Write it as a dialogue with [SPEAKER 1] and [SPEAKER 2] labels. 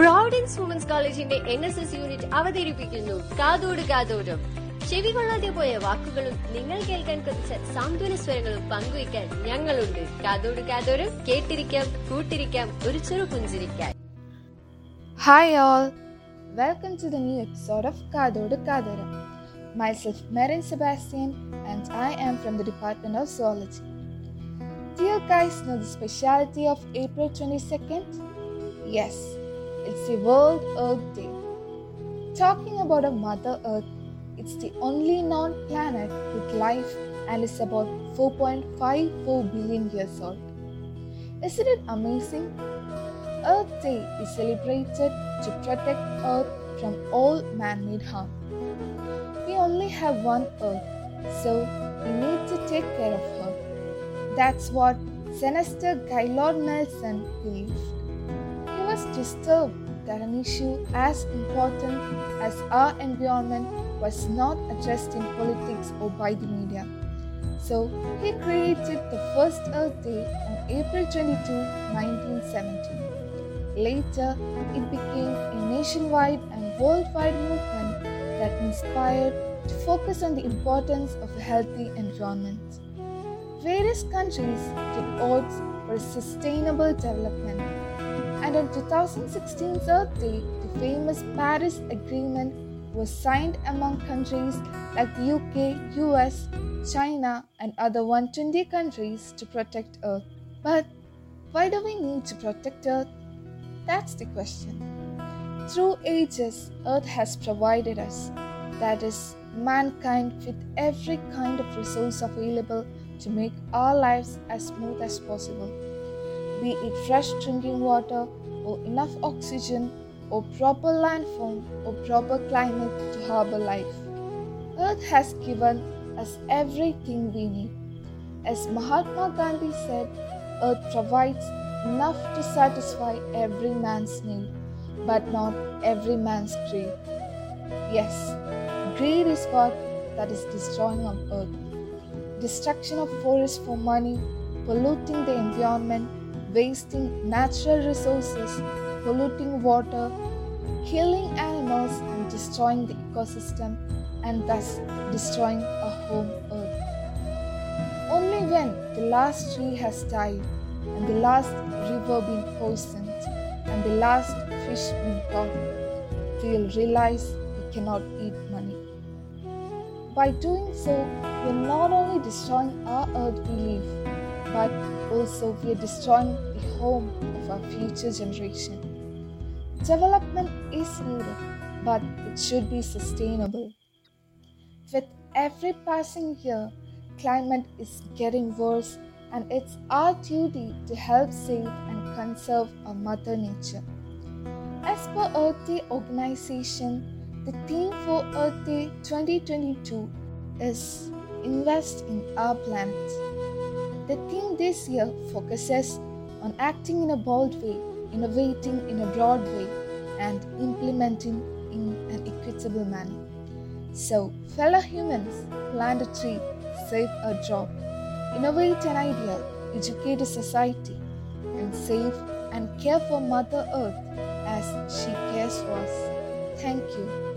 [SPEAKER 1] Providence women's കോളേജിന്റെ N S S unit അവതരിപ്പിക്കുന്നു. കാതോട് കാതോടും. ചെവി കൊള്ളാതെ പോയ വാക്കുകളും നിങ്ങൾ കേൾക്കാൻ കുറച്ച് സാന്ത്വന സ്വരങ്ങളും പങ്കുവയ്ക്കാൻ ഞങ്ങളുണ്ട്. കാതോട് കാതോരം കേട്ടിരിക്കാം കൂട്ടിരിക്കാം ഒരു ചെറു പുഞ്ചിരിക്കാൻ.
[SPEAKER 2] Hi all welcome to the new episode of കാതോട് കാതോരം myself Merin Sebastian and I am from the department of zoology dear guys know know speciality of April twenty second yes it's the World Earth Day. Talking about a Mother Earth, it's the only known planet with life and is about 4.54 billion years old. Isn't it amazing? Earth Day is celebrated to protect Earth from all man made harm. We only have one Earth, so we need to take care of her. That's what Senator Gaylord Nelson believed. Was disturbed that an issue as important as our environment was not addressed in politics or by the media. So he created the first Earth Day on April 22, 1970. Later, it became a nationwide and worldwide movement that inspired to focus on the importance of a healthy environment. Various countries took oaths for sustainable development, and 2016's Earth Day, the famous Paris Agreement was signed among countries like the UK, US, China, and other 120 countries to protect Earth. But why do we need to protect Earth? That's the question. Through ages, Earth has provided us, that is, mankind, with every kind of resource available to make our lives as smooth as possible. Be it fresh drinking water, or enough oxygen, or proper landform, or proper climate to harbor life. Earth has given us everything we need. As Mahatma Gandhi said, Earth provides enough to satisfy every man's need, but not every man's greed. Yes, greed is what that is destroying our earth. Destruction of forests for money, polluting the environment, wasting natural resources, polluting water, killing animals, and destroying the ecosystem, and thus destroying our home earth. Only when the last tree has died and the last river been poisoned and the last fish been caught, we'll realize we cannot eat money. By doing so, we're not only destroying our earth we live, but also we are destroying the home of our future generation. Development is needed, but it should be sustainable. With every passing year, climate is getting worse and it's our duty to help save and conserve our mother nature. As per Earth Day organization, the theme for Earth Day 2022 is Invest in Our Planet. The theme this year focuses on acting in a bold way, innovating in a broad way, and implementing in an equitable manner. So, fellow humans, plant a tree, save a job, innovate an idea, educate a society, and save and care for Mother Earth as she cares for us. Thank you.